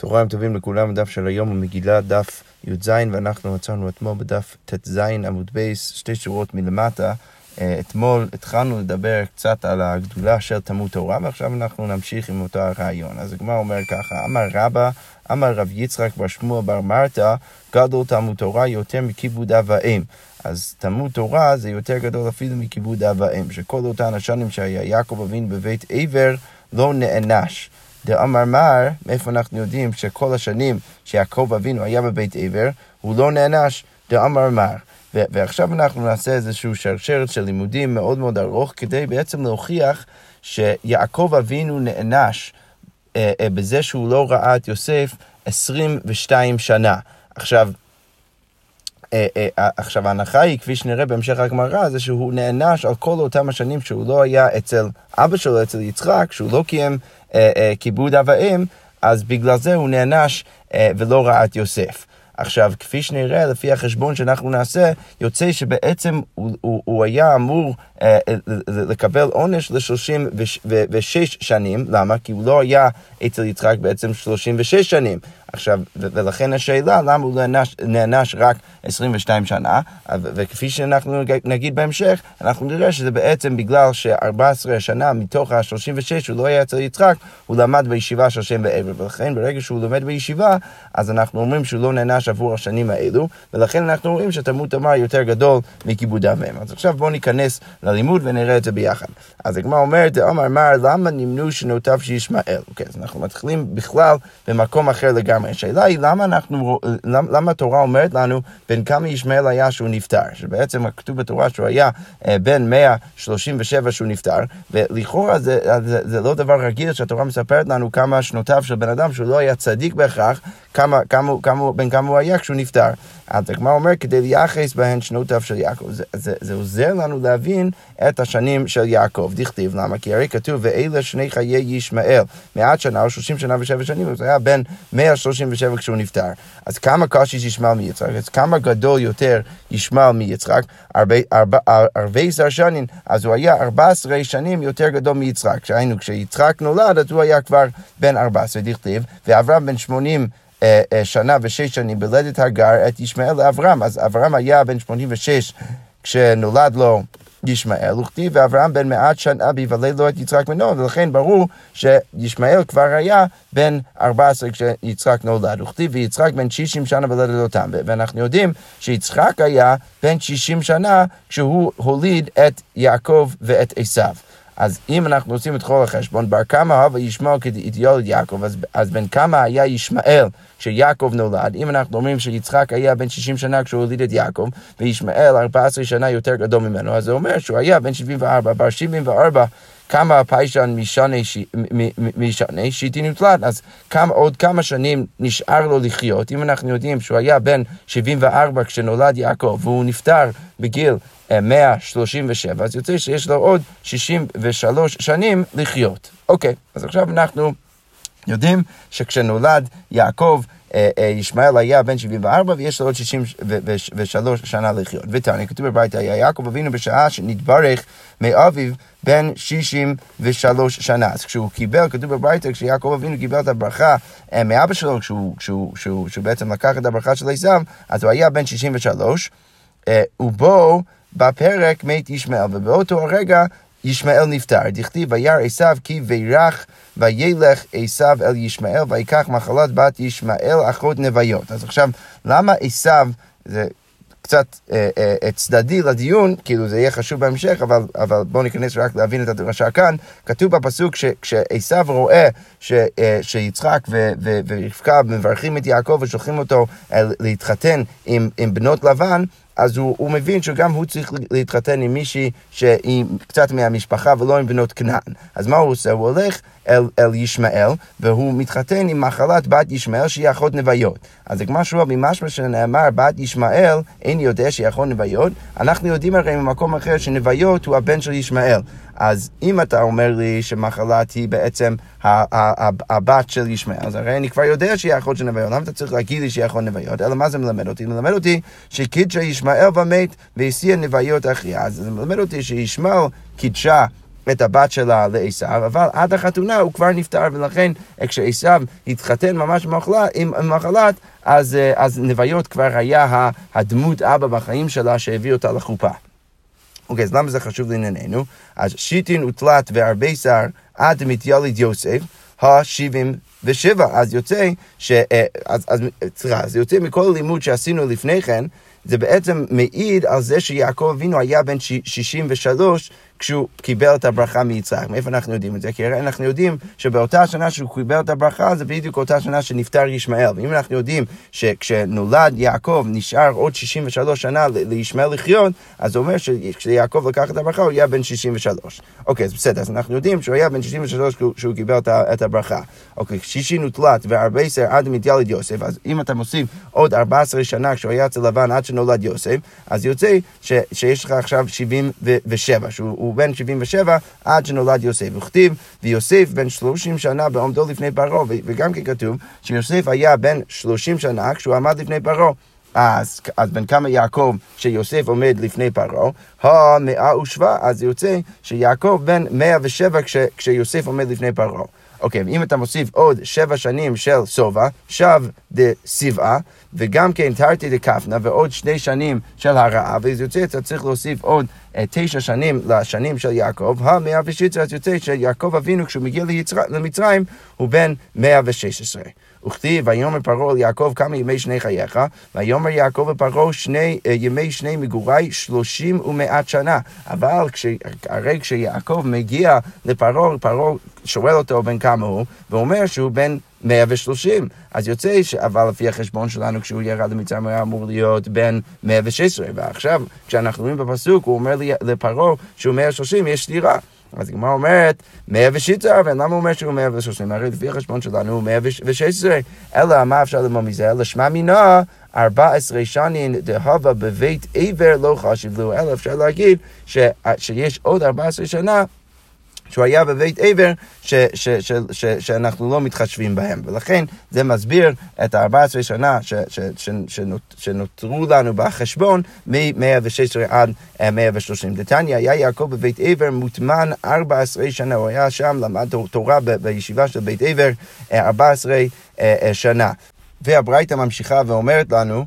צהריים טובים לכולם, הדף של היום הוא מגילה דף י"ז, ואנחנו מצאנו אתמול בדף ט"ז עמוד בייס, שתי שורות מלמטה. אה, אתמול התחלנו לדבר קצת על הגדולה של תלמוד תורה, ועכשיו אנחנו נמשיך עם אותו הרעיון. אז הגמרא אומר ככה, אמר רבא, אמר רב יצחק בר שמואל בר מרתא, גדול תלמוד תורה יותר מכיבוד אב ואם. אז תלמוד תורה זה יותר גדול אפילו מכיבוד אב ואם, שכל אותן השנים שהיה יעקב אבינו בבית עבר לא נענש. דאמר מר, מאיפה אנחנו יודעים שכל השנים שיעקב אבינו היה בבית עבר, הוא לא נענש, דאמר מר. ועכשיו אנחנו נעשה איזשהו שרשרת של לימודים מאוד מאוד ארוך, כדי בעצם להוכיח שיעקב אבינו נענש אה, אה, בזה שהוא לא ראה את יוסף 22 שנה. עכשיו, אה, אה, אה, עכשיו ההנחה היא, כפי שנראה בהמשך הגמרא, זה שהוא נענש על כל אותם השנים שהוא לא היה אצל אבא שלו, אצל יצחק, שהוא לא קיים כיבוד אב ואם, אז בגלל זה הוא נענש ולא ראה את יוסף. עכשיו, כפי שנראה, לפי החשבון שאנחנו נעשה, יוצא שבעצם הוא, הוא, הוא היה אמור אה, לקבל עונש ל-36 שנים. למה? כי הוא לא היה אצל יצחק בעצם 36 שנים. עכשיו, ולכן השאלה, למה הוא נענש, נענש רק 22 שנה, וכפי שאנחנו נגיד בהמשך, אנחנו נראה שזה בעצם בגלל ש-14 שנה מתוך ה-36 הוא לא היה אצל יצחק, הוא למד בישיבה של שם בעבר, ולכן ברגע שהוא לומד בישיבה, אז אנחנו אומרים שהוא לא נענש עבור השנים האלו, ולכן אנחנו רואים שתלמוד תמר יותר גדול מכיבוד אביהם. אז עכשיו בואו ניכנס ללימוד ונראה את זה ביחד. אז הגמרא אומרת, עומר מר, למה נמנו שנותיו של ישמעאל? אוקיי, אז אנחנו מתחילים בכלל במקום אחר לגמרי. לגמרי. השאלה היא למה אנחנו, למה, למה התורה אומרת לנו בין כמה ישמעאל היה שהוא נפטר? שבעצם כתוב בתורה שהוא היה אה, בין 137 שהוא נפטר, ולכאורה זה, זה, זה לא דבר רגיל שהתורה מספרת לנו כמה שנותיו של בן אדם שהוא לא היה צדיק בהכרח, כמה, כמה, כמה, בין כמה הוא היה כשהוא נפטר. אז הגמרא אומר, כדי לייחס בהן שנותיו של יעקב. זה, זה, זה עוזר לנו להבין את השנים של יעקב. דכתיב, למה? כי הרי כתוב, ואלה שני חיי ישמעאל, מעט שנה או שלושים שנה ושבע שנים, זה היה בין 137 כשהוא נפטר. אז כמה קשיש ישמעאל מיצחק? אז כמה גדול יותר ישמעאל מיצחק? ערבי עשר שנים, אז הוא היה 14 שנים יותר גדול מיצחק. שהיינו, כשיצחק נולד, אז הוא היה כבר בן 14, דכתיב, ואברהם בן 80 אה, אה, שנה ושש שנים בלדת הגר את ישמעאל לאברהם. אז אברהם היה בן 86 כשנולד לו ישמעאל, וכתיב ואברהם בן מעט שנה ביוולד לו את יצחק בנו, ולכן ברור שישמעאל כבר היה בן 14 כשיצחק נולד, וכתיב ויצחק בן 60 שנה בלדת אותם, ואנחנו יודעים שיצחק היה בן 60 שנה כשהוא הוליד את יעקב ואת עשיו. אז אם אנחנו עושים את כל החשבון, בר כמה הווה ישמעאל כאידיאולד יעקב, אז, אז בין כמה היה ישמעאל כשיעקב נולד, אם אנחנו אומרים שיצחק היה בן 60 שנה כשהוא הוליד את יעקב, וישמעאל 14 שנה יותר גדול ממנו, אז זה אומר שהוא היה בן 74, בר 74 כמה פיישן משנה שיטין ותלת, אז כמה, עוד כמה שנים נשאר לו לחיות, אם אנחנו יודעים שהוא היה בן 74 כשנולד יעקב והוא נפטר בגיל 137, אז יוצא שיש לו עוד 63 שנים לחיות. אוקיי, אז עכשיו אנחנו יודעים שכשנולד יעקב, אה, אה, ישמעאל היה בן 74 ויש לו עוד 63 שנה לחיות. ותניא, כתוב בברייתא, היה יעקב אבינו בשעה שנתברך מאביו בן 63 שנה. אז כשהוא קיבל, כתוב בברייתא, כשיעקב אבינו קיבל את הברכה אה, מאבא שלו, כשהוא, כשהוא, כשהוא, כשהוא בעצם לקח את הברכה של עשיו, אז הוא היה בן 63, ובו בפרק מת ישמעאל, ובאותו הרגע ישמעאל נפטר. דכתיב וירא עשיו כי וירך וילך עשיו אל ישמעאל ויקח מחלת בת ישמעאל אחות נוויות. אז עכשיו, למה עשיו, זה קצת אה, אה, צדדי לדיון, כאילו זה יהיה חשוב בהמשך, אבל, אבל בואו ניכנס רק להבין את הדרשה כאן. כתוב בפסוק כשעשיו רואה ש, אה, שיצחק ורבקה מברכים את יעקב ושולחים אותו אה, להתחתן עם, עם בנות לבן, אז הוא, הוא מבין שגם הוא צריך להתחתן עם מישהי שהיא קצת מהמשפחה ולא עם בנות כנען. אז מה הוא עושה? הוא הולך אל, אל ישמעאל, והוא מתחתן עם מחלת בת ישמעאל שהיא אחות נוויות. אז כמו שהוא ממשמע שנאמר בת ישמעאל, אין יודע שהיא אחות נוויות, אנחנו יודעים הרי ממקום אחר שנוויות הוא הבן של ישמעאל. אז אם אתה אומר לי שמחלת היא בעצם הבת של ישמעאל, אז הרי אני כבר יודע שהיא אחות של נוויות, למה אתה צריך להגיד לי שהיא אחות נוויות? אלא מה זה מלמד אותי? מלמד אותי שקידשה ישמעאל ומת והסיע נוויות אחיה. אז זה מלמד אותי שישמעאל קידשה את הבת שלה לעשו, אבל עד החתונה הוא כבר נפטר, ולכן כשעשו התחתן ממש במחלת, עם מחלת, אז, אה, אז נוויות כבר היה הדמות אבא בחיים שלה שהביא אותה לחופה. אוקיי, אז למה זה חשוב לענייננו? אז שיטין ותלת והרבה שר עד מתיילד יוסף, ה-77. אז יוצא ש... אה, אז, אז, סליחה, אז יוצא מכל הלימוד שעשינו לפני כן, זה בעצם מעיד על זה שיעקב אבינו היה בן 63 כשהוא קיבל את הברכה מיצחק. מאיפה אנחנו יודעים את זה? כי הרי אנחנו יודעים שבאותה שנה שהוא קיבל את הברכה, זה בדיוק אותה שנה שנפטר ישמעאל. ואם אנחנו יודעים שכשנולד יעקב נשאר עוד 63 שנה לישמעאל לחיות, אז זה אומר שכשיעקב לקח את הברכה הוא היה בן 63. אוקיי, אז בסדר, אז אנחנו יודעים שהוא היה בן 63 כשהוא קיבל את הברכה. אוקיי, שישי נוטלת וארבע עשר עד מתיילד יוסף, אז אם אתה מוסיף עוד 14 שנה כשהוא היה אצל לבן עד שנולד יוסף, אז יוצא ש, שיש לך עכשיו 77, שהוא הוא בן 77 עד שנולד יוסף. וכתיב, ויוסף בן 30 שנה בעומדו לפני פרעה, וגם כן כתוב שיוסף היה בן 30 שנה כשהוא עמד לפני פרעה. אז, אז בן כמה יעקב שיוסף עומד לפני פרעה, המאה ושבע, אז יוצא שיעקב בן 107 כש, כשיוסף עומד לפני פרעה. אוקיי, ואם אתה מוסיף עוד שבע שנים של סובה, שב דשבעה, וגם כן תרתי דקפנה, ועוד שני שנים של הרעה, וזה יוצא, אתה צריך להוסיף עוד אה, תשע שנים לשנים של יעקב, המאה ושיצר, אז יוצא שיעקב אבינו, כשהוא מגיע למצרים, הוא בן מאה ושש עשרה. וכתיב, ויאמר פרעה על יעקב כמה ימי שני חייך, ויאמר יעקב לפרעה שני, אה, ימי שני מגורי שלושים ומעט שנה. אבל כש, הרי כשיעקב מגיע לפרעה, פרעה שואל אותו בן כמה הוא, ואומר שהוא בן 130. אז יוצא, ש... אבל לפי החשבון שלנו, כשהוא ירד למצרים, הוא היה אמור להיות בן 116. ועכשיו, כשאנחנו רואים בפסוק, הוא אומר לפרעה שהוא 130, יש סתירה. אז הגמרא אומרת, 116, ולמה הוא אומר שהוא 130? הרי לפי החשבון שלנו הוא 116. אלא מה אפשר ללמוד מזה? אלא שמע מינה 14 שנים דהבה בבית עבר לא חשיב לו, אלא אפשר להגיד ש, שיש עוד 14 שנה שהוא היה בבית עבר ש, ש, ש, ש, שאנחנו לא מתחשבים בהם. ולכן זה מסביר את ה-14 שנה ש, ש, ש, שנות, שנותרו לנו בחשבון מ-116 עד 130. דתניא היה יעקב בבית עבר מוטמן 14 שנה, הוא היה שם, למד תורה בישיבה של בית עבר 14 אה, אה, שנה. והברייתא ממשיכה ואומרת לנו אה,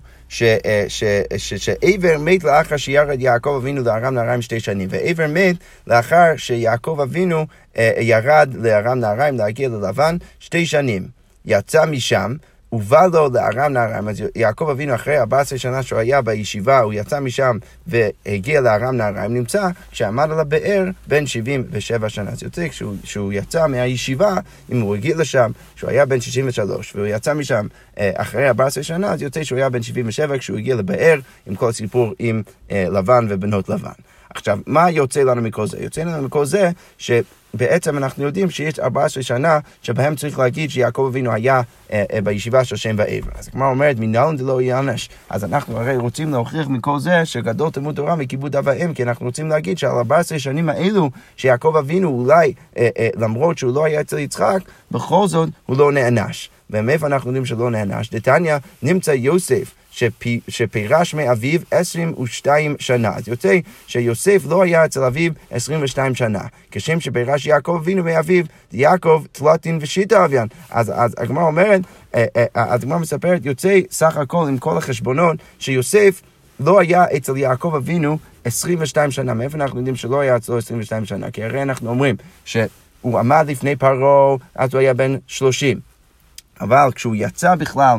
שעבר מת לאחר שירד יעקב אבינו לארם נהריים שתי שנים, ועבר מת לאחר שיעקב אבינו אה, ירד לארם נהריים להגיע ללבן שתי שנים. יצא משם, ובא לו לארם נהריים, אז יעקב אבינו אחרי 14 שנה שהוא היה בישיבה, הוא יצא משם והגיע לארם נהריים, נמצא כשעמד על הבאר בן 77 שנה. אז יוצא כשהוא יצא מהישיבה, אם הוא הגיע לשם, שהוא היה בן 63, והוא יצא משם אה, אחרי 14 שנה, אז יוצא שהוא היה בן 77 כשהוא הגיע לבאר עם כל סיפור עם אה, לבן ובנות לבן. עכשיו, מה יוצא לנו מכל זה? יוצא לנו מכל זה שבעצם אנחנו יודעים שיש 14 שנה שבהם צריך להגיד שיעקב אבינו היה אה, אה, בישיבה של שם ועבר. אז הגמרא אומרת, מנהלן דלא יענש. אז אנחנו הרי רוצים להוכיח מכל זה שגדול תלמוד תורה מכיבוד אב ואם, כי אנחנו רוצים להגיד שעל 14 שנים האלו שיעקב אבינו אולי, אה, אה, למרות שהוא לא היה אצל יצחק, בכל זאת הוא לא נענש. ומאיפה אנחנו יודעים שלא נענש? דתניא נמצא יוסף. שפי, שפירש מאביו 22 שנה. אז יוצא שיוסף לא היה אצל אביו 22 שנה. כשם שפירש יעקב אבינו מאביו, יעקב תלתין ושיטה אביין. אז, אז הגמרא אומרת, אה, אה, אה, הגמרא מספרת, יוצא סך הכל עם כל החשבונות, שיוסף לא היה אצל יעקב אבינו 22 שנה. מאיפה אנחנו יודעים שלא היה אצלו 22 שנה? כי הרי אנחנו אומרים שהוא עמד לפני פרעה, אז הוא היה בן 30. אבל כשהוא יצא בכלל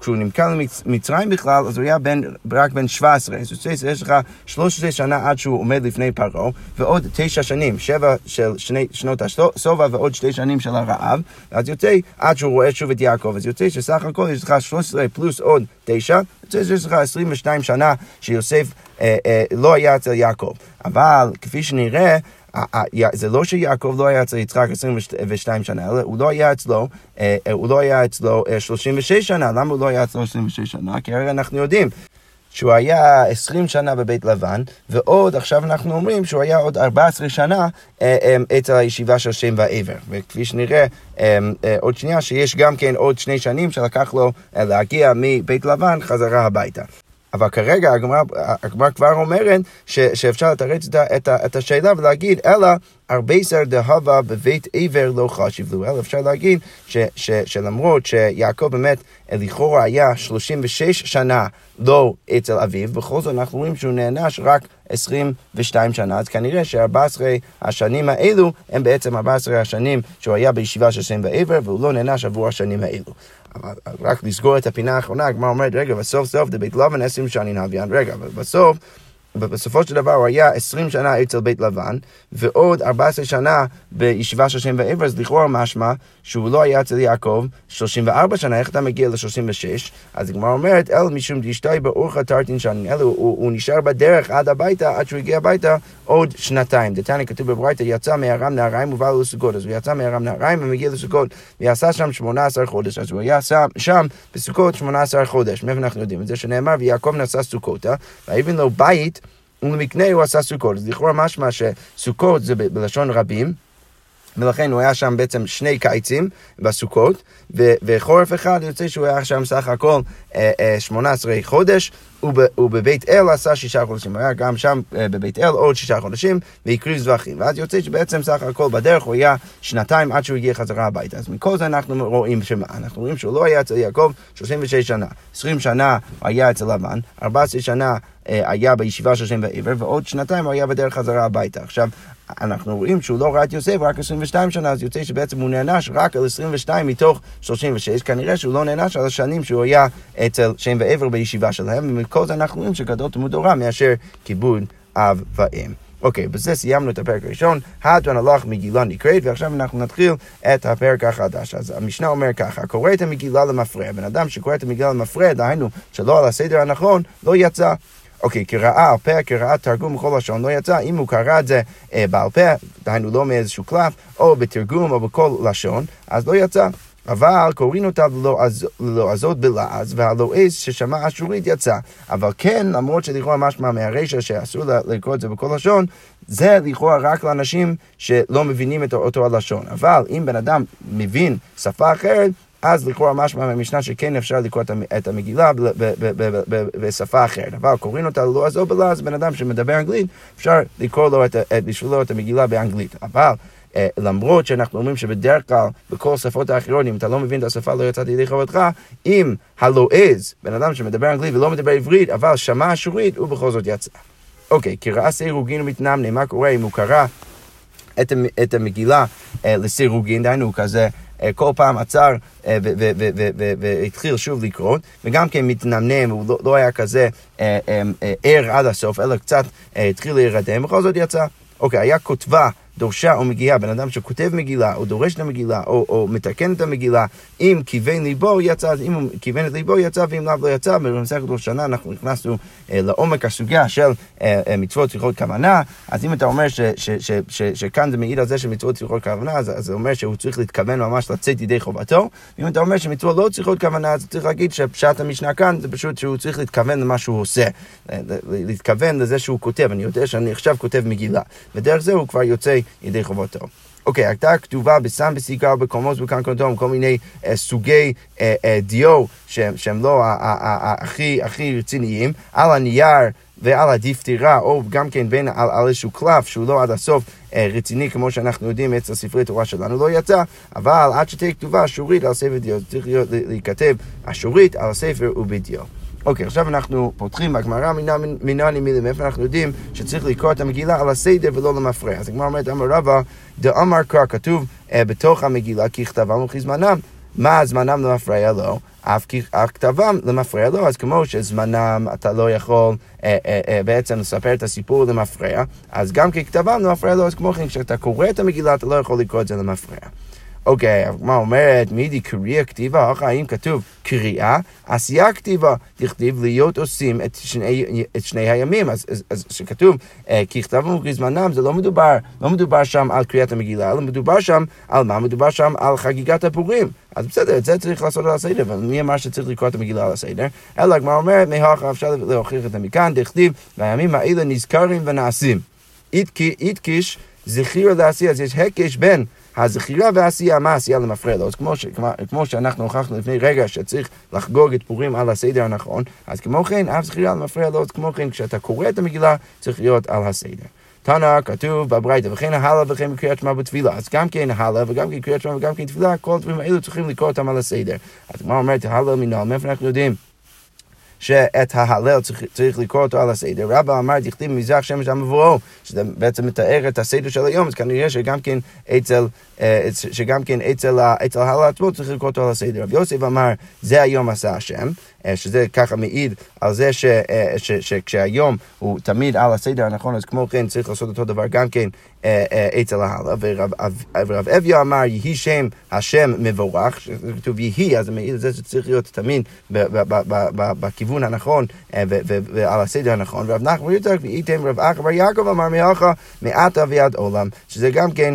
כשהוא נמכר למצרים בכלל, אז הוא היה בן, רק בן 17. אז יש לך 13 שנה עד שהוא עומד לפני פרעה, ועוד תשע שנים, שבע של שני, שנות השובע ועוד שתי שנים של הרעב, אז יוצא עד שהוא רואה שוב את יעקב. אז יוצא שסך הכל יש לך 13 פלוס עוד תשע, יוצא שיש לך 22 שנה שיוסף אה, אה, לא היה אצל יעקב. אבל כפי שנראה, זה לא שיעקב לא היה אצל יצחק 22 שנה, אלא הוא לא היה אצלו, אה, אה, הוא לא היה אצלו 36 אה, שנה. למה הוא לא היה אצלו 36 שנה? כי הרי אנחנו יודעים. שהוא היה 20 שנה בבית לבן, ועוד עכשיו אנחנו אומרים שהוא היה עוד 14 שנה אצל הישיבה של שם ועבר. וכפי שנראה עוד שנייה, שיש גם כן עוד שני שנים שלקח לו להגיע מבית לבן חזרה הביתה. אבל כרגע הגמרא כבר אומרת ש, שאפשר לתרץ את, את השאלה ולהגיד, אלא הרבה שר דהבה בבית עבר לא חשיב לו, אלא אפשר להגיד ש, ש, שלמרות שיעקב באמת לכאורה היה 36 שנה לא אצל אביו, בכל זאת אנחנו רואים שהוא נענש רק 22 שנה, אז כנראה ש-14 השנים האלו הם בעצם 14 השנים שהוא היה בישיבה של שם ועבר, והוא לא נענש עבור השנים האלו. רק לסגור את הפינה האחרונה, הגמרא אומרת, רגע, בסוף סוף דבית לבן עשרים שנים הביאן, רגע, אבל בסוף... ובסופו של דבר הוא היה 20 שנה אצל בית לבן, ועוד 14 שנה בישיבה של שם ועבר, אז לכאורה משמע שהוא לא היה אצל יעקב 34 שנה, איך אתה מגיע ל-36? אז הגמרא אומרת, אל משום דשתי באורחא תרתין שנים, אלא הוא, הוא, הוא נשאר בדרך עד הביתה, עד שהוא הגיע הביתה עוד שנתיים. דתניא כתוב בברייתא, יצא מארם נהריים ובא לו לסוכות, אז הוא יצא מארם נהריים ומגיע לסוכות, ויעשה שם 18 חודש, אז הוא היה שם, שם בסוכות 18 חודש. מאיפה אנחנו יודעים את זה? שנאמר, ויעקב נשא סוכותה, ויבן לו בית ולמקנה הוא עשה סוכות. אז לכאורה משמע שסוכות זה בלשון רבים. ולכן הוא היה שם בעצם שני קיצים בסוכות, ו- וחורף אחד יוצא שהוא היה שם סך הכל אה, אה, 18 חודש, ובבית אל עשה שישה חודשים. היה גם שם אה, בבית אל עוד שישה חודשים, והקריב זבחים. ואז יוצא שבעצם סך הכל בדרך הוא היה שנתיים עד שהוא הגיע חזרה הביתה. אז מכל זה אנחנו רואים שמה? אנחנו רואים שהוא לא היה אצל יעקב 36 שנה. 20 שנה היה אצל לבן, 14 שנה אה, היה בישיבה של שם ועבר, ועוד שנתיים הוא היה בדרך חזרה הביתה. עכשיו, אנחנו רואים שהוא לא ראה את יוסף רק 22 שנה, אז יוצא שבעצם הוא נענש רק על 22 מתוך 36, כנראה שהוא לא נענש על השנים שהוא היה אצל שם ועבר בישיבה שלהם, ומכל זה אנחנו רואים שגדול תלמוד תורה מאשר כיבוד אב ואם. אוקיי, בזה סיימנו את הפרק הראשון, הדרן הלך מגילה נקראת, ועכשיו אנחנו נתחיל את הפרק החדש. אז המשנה אומר ככה, קורא את המגילה למפרע, בן אדם שקורא את המגילה למפרע, דהיינו שלא על הסדר הנכון, לא יצא. אוקיי, קראה על פה, קראת תרגום בכל לשון לא יצא, אם הוא קרא את זה אה, בעל פה, דהיינו לא מאיזשהו קלף, או בתרגום או בכל לשון, אז לא יצא. אבל קוראים אותה ללא עז- ללא עזות בלעז, והלועז ששמע אשורית יצא. אבל כן, למרות שלכאורה משמע מהרישא שאסור לקרוא את זה בכל לשון, זה לכאורה רק לאנשים שלא מבינים את אותו הלשון. אבל אם בן אדם מבין שפה אחרת, אז לכאורה משמע מהמשנה שכן אפשר לקרוא את המ- את המגילה בשפה אחרת. אבל קוראים אותה ללא עזות בלעז, בן אדם שמדבר אנגלית, אפשר לקרוא לו את, בשבילו את המגילה באנגלית. אבל למרות שאנחנו אומרים שבדרך כלל בכל השפות האחרות, אם אתה לא מבין את השפה, לא יצאתי ידי חובתך, אם הלועז, בן אדם שמדבר אנגלית ולא מדבר עברית, אבל שמע אשורית, הוא בכל זאת יצא. אוקיי, קראה סירוגין ומתנמנה, מה קורה אם הוא קרא את, את המגילה אה, לסירוגין, דהיינו הוא כזה, אה, כל פעם עצר אה, והתחיל שוב לקרוא, וגם כן מתנמנם, הוא לא, לא היה כזה אה, אה, אה, ער עד הסוף, אלא קצת אה, התחיל להירדם, בכל זאת יצא. אוקיי, היה כותבה. דורשה או מגילה, בן אדם שכותב מגילה, או דורש את המגילה, או, או מתקן את המגילה, אם כיוון ליבו יצא, אם הוא כיוון את ליבו יצא, ואם לאו לא יצא, במסכת ראש שנה אנחנו נכנסנו אה, לעומק הסוגיה של אה, אה, מצוות צריכות כוונה, אז אם אתה אומר ש, ש, ש, ש, שכאן זה מעיד על זה שמצוות צריכות כוונה, אז זה אומר שהוא צריך להתכוון ממש לצאת ידי חובתו, ואם אתה אומר שמצוות לא צריכות כוונה, אז צריך להגיד שפשט המשנה כאן זה פשוט שהוא צריך להתכוון למה שהוא עושה, אה, להתכוון לזה שהוא כותב, אני יודע שאני עכשיו כותב מגילה, ודרך זה הוא כבר יוצא ידי חובתו. אוקיי, הייתה כתובה בסם בסיגר, בקומוס, בקנקנטום, כל מיני אה, סוגי אה, אה, דיו שהם, שהם לא הכי, הכי רציניים, על הנייר ועל הדיפטירה, או גם כן בין, על, על איזשהו קלף שהוא לא עד הסוף אה, רציני, כמו שאנחנו יודעים אצל ספרי תורה שלנו, לא יצא, אבל עד שתהיה כתובה אשורית על ספר דיו, צריך להיות, להיכתב אשורית על הספר ובדיו. אוקיי, עכשיו אנחנו פותחים בגמרא מנני מילים, איפה אנחנו יודעים שצריך לקרוא את המגילה על הסדר ולא למפרע. אז הגמרא אומרת, אמר רבא, דאמר קרא, כתוב אה, בתוך המגילה, כי כתבם וכזמנם. מה זמנם למפרע לו? אף אף כתבם למפרע לו, אז כמו שזמנם אתה לא יכול אה, אה, אה, בעצם לספר את הסיפור למפרע, אז גם ככתבם למפרע לו, אז כמו כן, כשאתה קורא את המגילה אתה לא יכול לקרוא את זה למפרע. אוקיי, מה אומרת? מידי קריאה כתיבה, אך האם כתוב קריאה? עשייה כתיבה, תכתיב להיות עושים את שני, את שני הימים. אז, אז, אז שכתוב אה, כי כתבם וכזמנם, זה לא מדובר, לא מדובר שם על קריאת המגילה, אלא מדובר שם על מה? מדובר שם על חגיגת הפורים. אז בסדר, את זה צריך לעשות על הסדר, אבל מי אמר שצריך לקרוא את המגילה על הסדר? אלא הגמרא אומרת, מהכה אפשר להוכיח את זה מכאן, דכתיב, והימים האלה נזכרים ונעשים. איתקיש זכיר לעשי, אז יש הקש בין הזכירה והעשייה, מה העשייה למפרע לו? אז כמו, ש, כמו, כמו שאנחנו הוכחנו לפני רגע שצריך לחגוג את פורים על הסדר הנכון, אז כמו כן, אף זכירה למפרע לו, כמו כן, כשאתה קורא את המגילה, צריך להיות על הסדר. תנא, כתוב בברייתא, וכן ההלאה וכן בקריאת שמע בתפילה. אז גם כן הלאה וגם כן קריאת שמע וגם כן תפילה, כל הדברים האלו צריכים לקרוא אותם על הסדר. אז הגמרא אומרת, הלאה מנהל, מאיפה אנחנו יודעים? שאת ההלל צריך, צריך לקרוא אותו על הסדר. רבא אמר, דכתיב מזרח שמש המבואו, שזה בעצם מתאר את הסדר של היום, אז כנראה שגם כן אצל, אה, שגם כן אצל, אצל ההלל עצמו צריך לקרוא אותו על הסדר. רב יוסף אמר, זה היום עשה השם, שזה ככה מעיד על זה ש, אה, ש, שכשהיום הוא תמיד על הסדר הנכון, אז כמו כן צריך לעשות אותו דבר גם כן אצל ההלל. ורב אביה אמר, יהי שם השם מבורך, שכתוב יהי, אז זה מעיד על זה שצריך להיות תמיד בכיוון הנכון ועל הסדר הנכון. ורב נחמן יותר, ואיתם רב אחא בר יעקב אמר מאחה מעתה ועד עולם, שזה גם כן,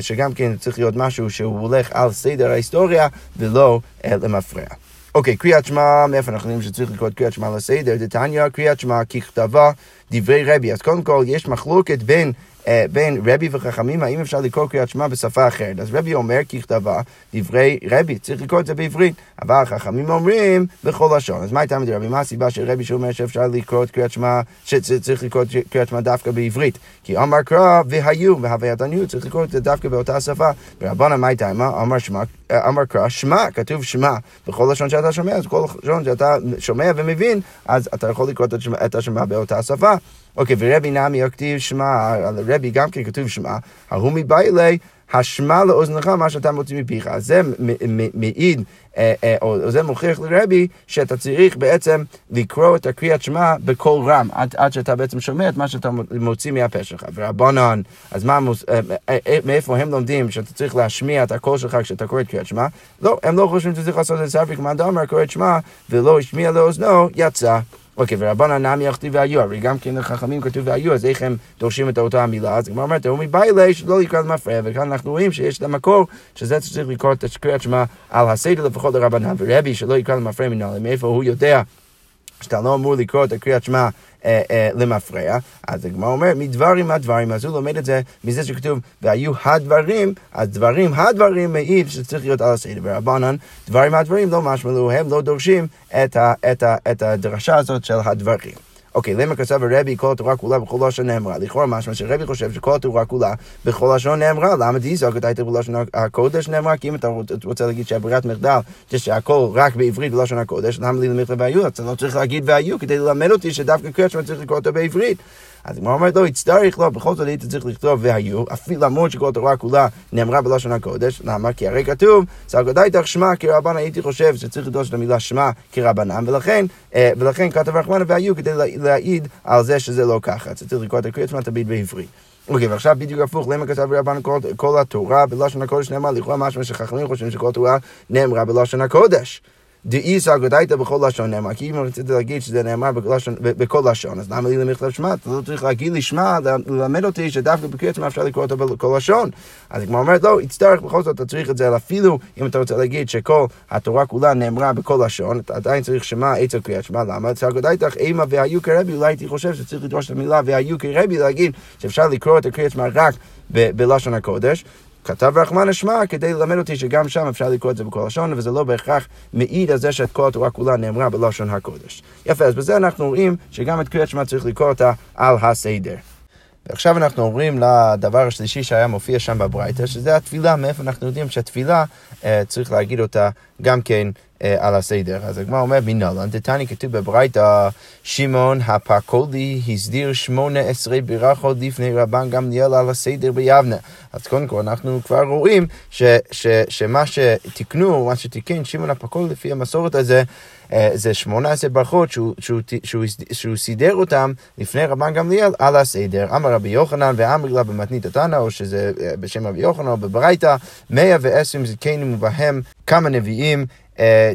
שגם כן צריך להיות משהו שהוא הולך על סדר ההיסטוריה ולא למפרע. אוקיי, קריאת שמע, מאיפה אנחנו יודעים שצריך לקרוא קריאת שמע לסדר? דתניא, קריאת שמע ככתבה דברי רבי. אז קודם כל, יש מחלוקת בין אה, בין רבי וחכמים, האם אפשר לקרוא קריאת שמע בשפה אחרת. אז רבי אומר ככתבה דברי רבי, צריך לקרוא את זה בעברית, אבל חכמים אומרים בכל לשון. אז מה הייתה מדי רבי? מה הסיבה של רבי שאומר שאפשר לקרוא את קריאת שמע, שצריך לקרוא את קריאת שמע דווקא בעברית? כי אמר קרא והיו, והוויית עניות, צריך לקרוא את זה דווקא באותה שפה. ורבנה מה הייתה? אמר שמע, אמר קרא שמע, כתוב שמע, בכל לשון שאתה שומע, אז כל לשון שאתה שומע ומבין, אז אתה יכול לקרוא את השמע באותה שפה. אוקיי, ורבי נמי הכתיב שמע, על רבי גם כן כתוב שמע, ההוא מביילי, השמע לאוזנך מה שאתה מוציא מפיך. אז זה מעיד, אה, אה, או זה מוכיח לרבי, שאתה צריך בעצם לקרוא את הקריאת שמע בקול רם, עד, עד שאתה בעצם שומע את מה שאתה מוציא מהפה שלך. ורבנן, אז מה, אה, מאיפה הם לומדים שאתה צריך להשמיע את הקול שלך כשאתה קורא את קריאת שמע? לא, הם לא חושבים שצריך לעשות את זה ספק מה דאמר קורא את שמע ולא השמיע לאוזנו, יצא. אוקיי, ורבנן נמי יכתיב והיו, הרי גם כן לחכמים כתוב והיו, אז איך הם דורשים את אותה המילה? אז הגמרא אומרת, הוא מביילה שלא יקרא למפרע, וכאן אנחנו רואים שיש את המקור, שזה צריך לקרוא את קריאת שמע על הסדר לפחות לרבנן, ורבי שלא יקרא למפרע מנהל, מאיפה הוא יודע שאתה לא אמור לקרוא את הקריאת שמע אה, אה, למפרע, אז הגמרא אומר, מדברים הדברים, אז הוא לומד את זה מזה שכתוב, והיו הדברים, אז דברים הדברים מעיד שצריך להיות על הסדר. ורבנן, דברים הדברים לא משמעו, הם לא דורשים את, ה, את, ה, את הדרשה הזאת של הדברים. אוקיי, למה כתב הרבי כל התורה כולה בכל לשון נאמרה? לכאורה משמע שרבי חושב שכל התורה כולה בכל לשון נאמרה. למה דיזוק הייתה בלשון הקודש נאמרה? כי אם אתה רוצה להגיד שהברירת מחדל זה שהכל רק בעברית בלשון הקודש, למה לי למכתב והיו? אתה לא צריך להגיד והיו כדי ללמד אותי שדווקא קריאת צריך לקרוא אותו בעברית. אז הגמרא אומרת לו, לא, יצטרך לו, בכל זאת היית צריך לכתוב והיו, אפילו למרות שכל התורה כולה נאמרה בלשון הקודש, למה? כי הרי כתוב, סגודי שמע כרבנן, הייתי חושב שצריך לדרוש את המילה שמע כרבנן, ולכן, אה, ולכן כתב רחמנה והיו כדי להעיד על זה שזה לא ככה, צריך לקרוא את הקריאת שמע תמיד בעברית. אוקיי, ועכשיו בדיוק הפוך, למה כתב רבן כל, כל התורה בלשון הקודש נאמר, לכאורה משמע שחכמים חושבים שכל התורה נאמרה בלשון הקודש. דאיסא גדייתא בכל לשון נאמר, כי אם רציתי להגיד שזה נאמר בכל לשון, אז למה לי למכתב שמע? אתה לא צריך להגיד לי שמע, ללמד אותי שדווקא בקריאת שמע אפשר לקרוא אותו בכל לשון. אז כמו אומרת, לא, יצטרך בכל זאת, אתה צריך את זה, אפילו אם אתה רוצה להגיד שכל התורה כולה נאמרה בכל לשון, אתה עדיין צריך שמע אצל קריאת שמע, למה? אצל גדייתך אימה והיו כרבי, אולי הייתי חושב שצריך לדרוש את המילה והיו כרבי, להגיד שאפשר לקרוא את הקריאת שמע רק בלשון הקודש. כתב רחמן אשמע כדי ללמד אותי שגם שם אפשר לקרוא את זה בכל לשון, וזה לא בהכרח מעיד על זה שאת כל התורה כולה נאמרה בלשון הקודש. יפה, אז בזה אנחנו רואים שגם את קריאת שמע צריך לקרוא אותה על הסדר. ועכשיו אנחנו עוברים לדבר השלישי שהיה מופיע שם בברייתא, שזה התפילה, מאיפה אנחנו יודעים שהתפילה, אה, צריך להגיד אותה גם כן על הסדר. אז הגמרא אומר, מנהלן, דתני כתוב בברייתא, שמעון הפקולי הסדיר שמונה עשרה ברכות לפני רבן גמליאל על הסדר ביבנה. אז קודם כל אנחנו כבר רואים ש, ש, שמה שתיקנו, מה שתיקן שמעון הפקולי לפי המסורת הזה, אה, זה 18 ברכות שהוא, שהוא, שהוא, שהוא סידר אותם לפני רבן גמליאל על הסדר. אמר רבי יוחנן ואמר לה במתנית התנא, או שזה אה, בשם רבי יוחנן או בברייתא, 120 זקנים ובהם כמה נביאים.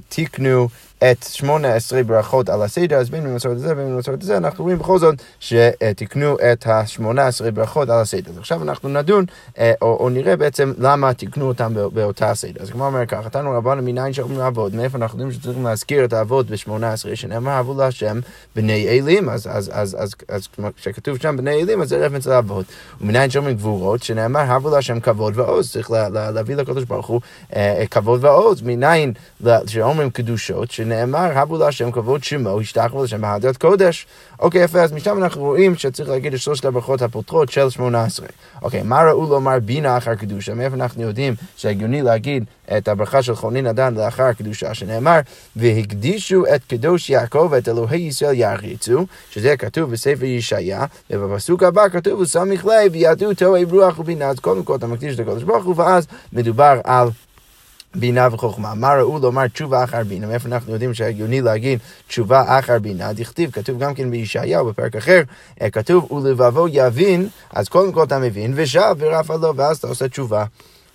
תיקנו את שמונה עשרה ברכות על הסדר, אז בין במסורת הזה ובין במסורת הזה, אנחנו רואים בכל זאת שתיקנו את השמונה עשרה ברכות על הסדר. אז עכשיו אנחנו נדון, אה, או, או נראה בעצם למה תיקנו אותם באותה הסדר. אז כמו אומר ככה, תנו רבנו מניין שאומרים לעבוד, מאיפה אנחנו יודעים שצריכים להזכיר את האבות בשמונה עשרה, שנאמר אבו להשם בני אלים, אז, אז, אז, אז, אז כשכתוב שם בני אלים, אז זה רפץ לאבות. ומניין שאומרים גבורות, שנאמר אבו להשם כבוד ועוז, צריך לה, לה, להביא לקדוש ברוך הוא אה, כבוד ועוז. מניין שאומרים קדושות, שנאמר הבו להשם כבוד שמו, השתחוו לשם בהדת קודש. אוקיי, יפה, אז משם אנחנו רואים שצריך להגיד את שלושת הברכות הפותרות של שמונה עשרה. אוקיי, מה ראו לומר בינה אחר קדושה? מאיפה אנחנו יודעים שהגיוני להגיד את הברכה של חונין אדן לאחר הקדושה, שנאמר, והקדישו את קדוש יעקב ואת אלוהי ישראל יעריצו, שזה כתוב בספר ישעיה, ובפסוק הבא כתוב, וסמיך לב, וידעו תוהי רוח ובינה, אז קודם כל אתה מקדיש את הקדוש ברוך הוא, ואז מדובר על... בינה וחוכמה. מה ראו לומר תשובה אחר בינה? מאיפה אנחנו יודעים שהגיוני להגיד תשובה אחר בינה? דכתיב, כתוב גם כן בישעיהו בפרק אחר, אה, כתוב ולבבו יבין, אז קודם כל אתה מבין, ושב ורפה לו, ואז אתה עושה תשובה.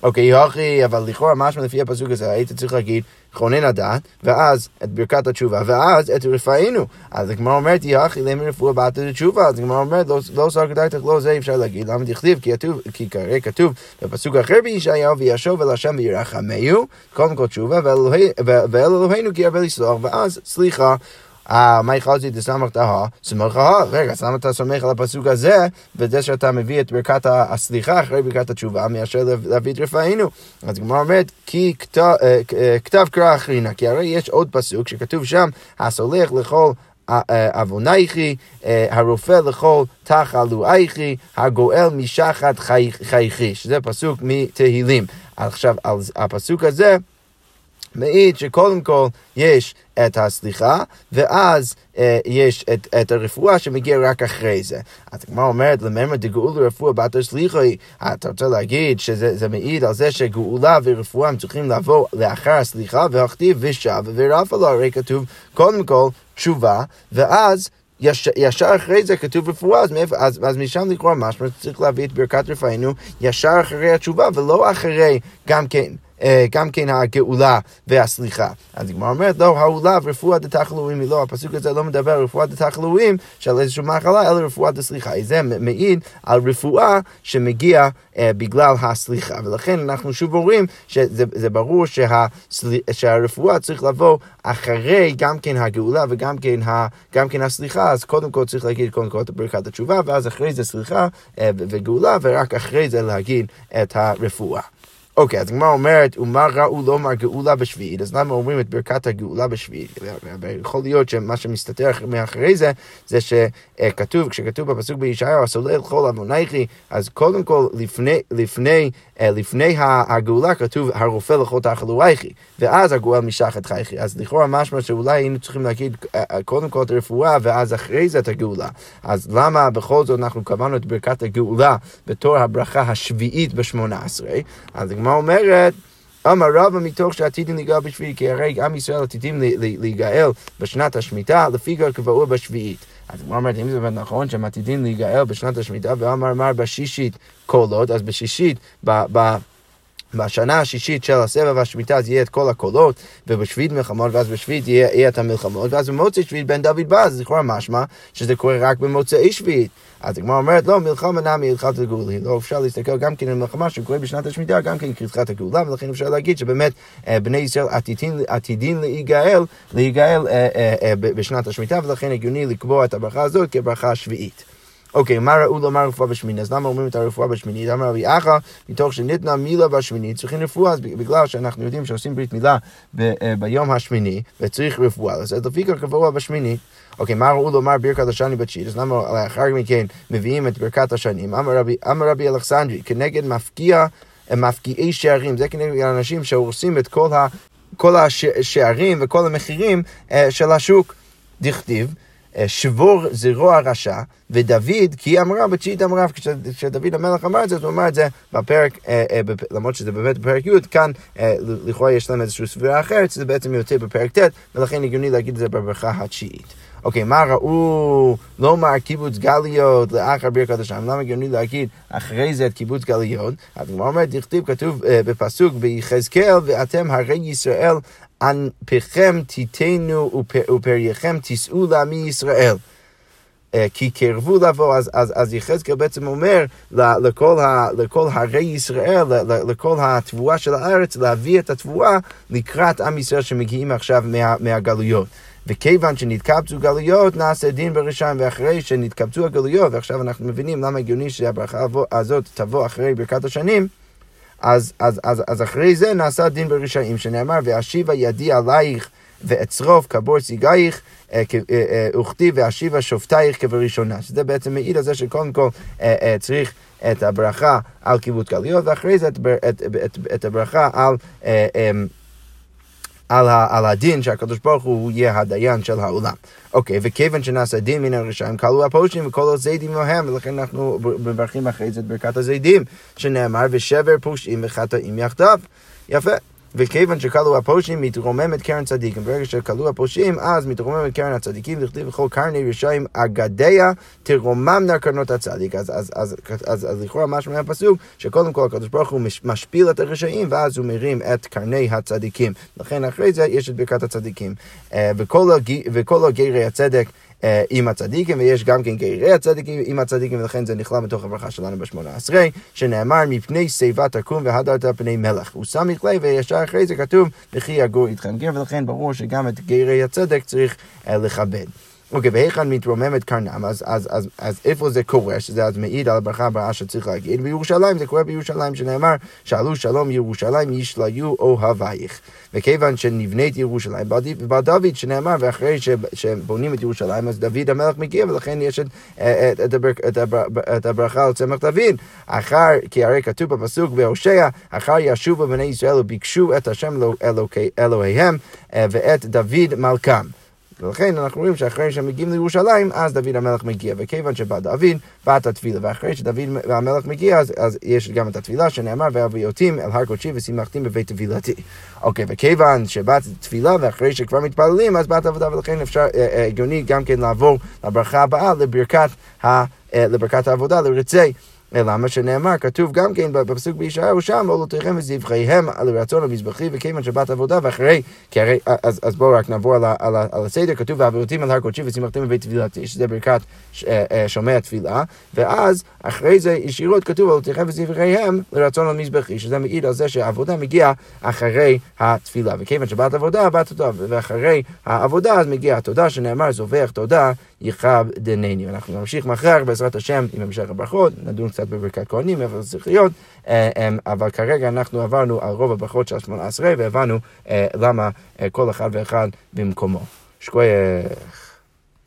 אוקיי, יוכי, אבל לכאורה משמע לפי הפסוק הזה, היית צריך להגיד כונן הדעת, ואז את ברכת התשובה, ואז את רפאינו. אז הגמרא אומרת, יחי למי רפואה באת לתשובה, אז הגמרא אומרת, לא שר כדאיתך, לא זה אפשר להגיד, למה תכתיב? כי כרגע כתוב בפסוק אחר בישעיהו, וישוב אל השם וירחמהו, קודם כל תשובה, ואל אלוהינו כי הרבה לסלוח, ואז סליחה. מה יכולתי דסמך תהה, סמוך ה, רגע, אז למה אתה סומך על הפסוק הזה, וזה שאתה מביא את ברכת הסליחה אחרי ברכת התשובה, מאשר להביא את רפאינו. אז הגמרא אומרת, כי כתב קרא אחרינה, כי הרי יש עוד פסוק שכתוב שם, הסולח לכל עוונייכי, הרופא לכל תחלואייכי, הגואל משחת חייכי, שזה פסוק מתהילים. עכשיו, הפסוק הזה, מעיד שקודם כל יש את הסליחה, ואז אה, יש את, את הרפואה שמגיעה רק אחרי זה. אז הגמרא אומרת, לממר דגאולה רפואה בת הסליחה היא, אתה רוצה להגיד שזה מעיד על זה שגאולה ורפואה הם צריכים לבוא לאחר הסליחה, והכתיב ושב ורפה לו, הרי כתוב קודם כל תשובה, ואז יש, ישר אחרי זה כתוב רפואה, אז, מאיפה, אז, אז משם לקרוא משמע שצריך להביא את ברכת רפאנו ישר אחרי התשובה, ולא אחרי גם כן. אה, גם כן הגאולה והסליחה. אז הגמרא אומרת, לא, העולה ורפואה דתחלואים היא לא, הפסוק הזה לא מדבר על רפואה דתחלואים של איזושהי מחלה, אלא רפואה דסליחה. זה מעיד על רפואה שמגיע אה, בגלל הסליחה. ולכן אנחנו שוב אומרים שזה ברור שהסל... שהרפואה צריך לבוא אחרי גם כן הגאולה וגם כן, ה... גם כן הסליחה, אז קודם כל צריך להגיד קודם כל את ברכת התשובה, ואז אחרי זה סליחה אה, וגאולה, ורק אחרי זה להגיד את הרפואה. אוקיי, אז הגמרא אומרת, ומה ראו לומר גאולה בשביעית? אז למה אומרים את ברכת הגאולה בשביעית? יכול להיות שמה שמסתתר מאחורי זה, זה שכתוב, כשכתוב בפסוק בישעיהו, הסולל כל עוונייכי, אז קודם כל, לפני, לפני, אה, לפני הגאולה כתוב, הרופא לכל תחלואייכי, ואז הגאולה משחת חייכי. אז לכאורה משמע שאולי היינו צריכים להגיד אה, אה, קודם כל את הרפואה, ואז אחרי זה את הגאולה. אז למה בכל זאת אנחנו קבענו את ברכת הגאולה בתור הברכה השביעית בשמונה עשרה? אז הגמרא אומרת, אמר רבא מתוך שעתידים להיגאל בשביעית, כי הרי עם ישראל עתידים להיגאל בשנת השמיטה, לפי כבר קבעו בשביעית. אז הוא אומר, אם זה באמת נכון שהם עתידים להיגאל בשנת השמיטה, ואמר אמר בשישית קולות, אז בשישית, ב... ב בשנה השישית של הסבב השמיטה אז יהיה את כל הקולות, ובשביעית מלחמות, ואז בשביעית יהיה, יהיה את המלחמות, ואז במוצאי שביעית בן דוד בא, אז לכאורה משמע שזה קורה רק במוצאי שביעית. אז הגמרא אומרת, לא, מלחמה נמי הלכת הגאולה. לא אפשר להסתכל גם כן על מלחמה שקורה בשנת השמיטה, גם כן כהלכת הגאולה, ולכן אפשר להגיד שבאמת אה, בני ישראל עתידים, עתידים להיגאל, להיגאל אה, אה, בשנת השמיטה, ולכן הגיוני לקבוע את הברכה הזאת כברכה השביעית. אוקיי, מה ראו לומר רפואה בשמינית? אז למה אומרים את הרפואה בשמינית? אמר רבי אחא, מתוך שניתנה מילה בשמינית, צריכים רפואה, אז בגלל שאנחנו יודעים שעושים ברית מילה אה, ביום השמיני, וצריך רפואה, אז לפי כך קבוע בשמינית. אוקיי, מה ראו לומר ברכת השני בתשיעית? אז למה לאחר מכן מביאים את ברכת השנים? אמר רבי, אלכסנדרי, כנגד מפקיע, מפקיעי שערים, זה כנגד אנשים שהורסים את כל, השערים וכל המחירים אה, של השוק. דכתיב, אה, שבור זרוע רשע, ודוד, כי היא אמרה בתשיעית אמרה, כשדוד המלך אמר את זה, הוא אמר את זה בפרק, אה, אה, למרות שזה באמת בפרק י', כאן לכאורה יש להם איזושהי סבירה אחרת, שזה בעצם יוצא בפרק ט', ולכן הגיוני להגיד את זה בברכה התשיעית. אוקיי, מה ראו לומר קיבוץ גליות לאחר ברכת השם? למה הגיוני להגיד אחרי זה את קיבוץ גליות? אז הוא אומר, דכתיב כתוב בפסוק ביחזקאל, ואתם הרי ישראל, אנפיכם תיתנו ופרייכם תישאו לעמי ישראל. כי קרבו לבוא, אז, אז, אז יחזקאל בעצם אומר לכל, ה, לכל הרי ישראל, לכל התבואה של הארץ, להביא את התבואה לקראת עם ישראל שמגיעים עכשיו מה, מהגלויות. וכיוון שנתקבצו גלויות, נעשה דין ברשעים, ואחרי שנתקבצו הגלויות, ועכשיו אנחנו מבינים למה הגיוני שהברכה הזאת תבוא אחרי ברכת השנים, אז, אז, אז, אז אחרי זה נעשה דין ברשעים, שנאמר, ואשיבה ידי עלייך ואצרוף כבור ציגייך, אה, אה, אה, וכתיב ואשיבה שופטייך כבראשונה. שזה בעצם מעיד על זה שקודם כל צריך את הברכה על קיבוץ גלויות, ואחרי זה את, את, את, את הברכה על... על, ה, על הדין שהקדוש ברוך הוא יהיה הדיין של העולם. אוקיי, וכיוון שנעשה דין מן הרשעים, כלו הפושעים וכל הזידים מהם, ולכן אנחנו מברכים אחרי זה את ברכת הזידים, שנאמר ושבר פושעים וחטאים יחדיו. יפה. וכיוון שכלו הפושעים מתרוממת קרן צדיקים. ברגע שכלו הפושעים, אז מתרוממת קרן הצדיקים, לכתיב בכל קרני רשעים אגדיה תרוממנה קרנות הצדיק. אז, אז, אז, אז, אז, אז לכאורה משמע מהפסוק, שקודם כל הקדוש ברוך הוא משפיל את הרשעים, ואז הוא מרים את קרני הצדיקים. לכן אחרי זה יש את ברכת הצדיקים. אה, וכל הגרי הצדק עם הצדיקים, ויש גם כן גרי הצדיקים עם הצדיקים, ולכן זה נכלל בתוך הברכה שלנו בשמונה עשרה, שנאמר מפני שיבה תקום והדרת פני מלך. הוא סמיך לב, וישר אחרי זה כתוב, וכי יגור איתכם גר, ולכן ברור שגם את גרי הצדק צריך אה, לכבד. אוקיי, והיכן מתרוממת קרנם, אז, אז, אז, אז איפה זה קורה, שזה אז מעיד על הברכה הבאה שצריך להגיד, בירושלים, זה קורה בירושלים, שנאמר, שאלו שלום ירושלים ישליו אוהבייך. וכיוון שנבנית ירושלים, בא דוד שנאמר, ואחרי שבונים את ירושלים, אז דוד המלך מגיע, ולכן יש את, את, את, הבר, את, הבר, את הברכה על צמח דוד. אחר, כי הרי כתוב בפסוק בהושע, אחר ישובו בני ישראל וביקשו את השם אלוהיהם אה, ואת דוד מלכם. ולכן אנחנו רואים שאחרי שהם מגיעים לירושלים, אז דוד המלך מגיע. וכיוון שבא דוד, באת התפילה. ואחרי שדוד המלך מגיע, אז, אז יש גם את התפילה שנאמר, ואביותים אל הר קודשי ושמחתים בבית תפילתי. אוקיי, וכיוון שבאת תפילה, ואחרי שכבר מתפללים, אז באת עבודה, ולכן אפשר, אה, אה, הגיוני גם כן לעבור לברכה הבאה, לברכת, ה, אה, לברכת העבודה, לרצי. אלא מה שנאמר, כתוב גם כן בפסוק בישעיהו שם, עולותיכם וזבחיהם על רצון המזבחי וכיוון שבת עבודה ואחרי, כי הרי, אז, אז בואו רק נעבור על, על, על הסדר, כתוב ועברותים על הר קודשי ושימחתם בבית תפילתי, שזה ברכת אה, אה, שומע התפילה, ואז אחרי זה ישירות כתוב עולותיכם וזבחיהם לרצון המזבחי, שזה מעיד על זה שהעבודה מגיעה אחרי התפילה, וכיוון שבת עבודה, בת תודה, ואחרי העבודה אז מגיעה התודה שנאמר זובח תודה יכב דנני. אנחנו נמשיך מחר בעזרת השם עם המשך הברכות, נדון קצת בברכת כהנים, איפה זה צריך להיות, אה, אה, אבל כרגע אנחנו עברנו על רוב הברכות של השמונה עשרה והבנו אה, למה כל אחד ואחד במקומו. שקוייך.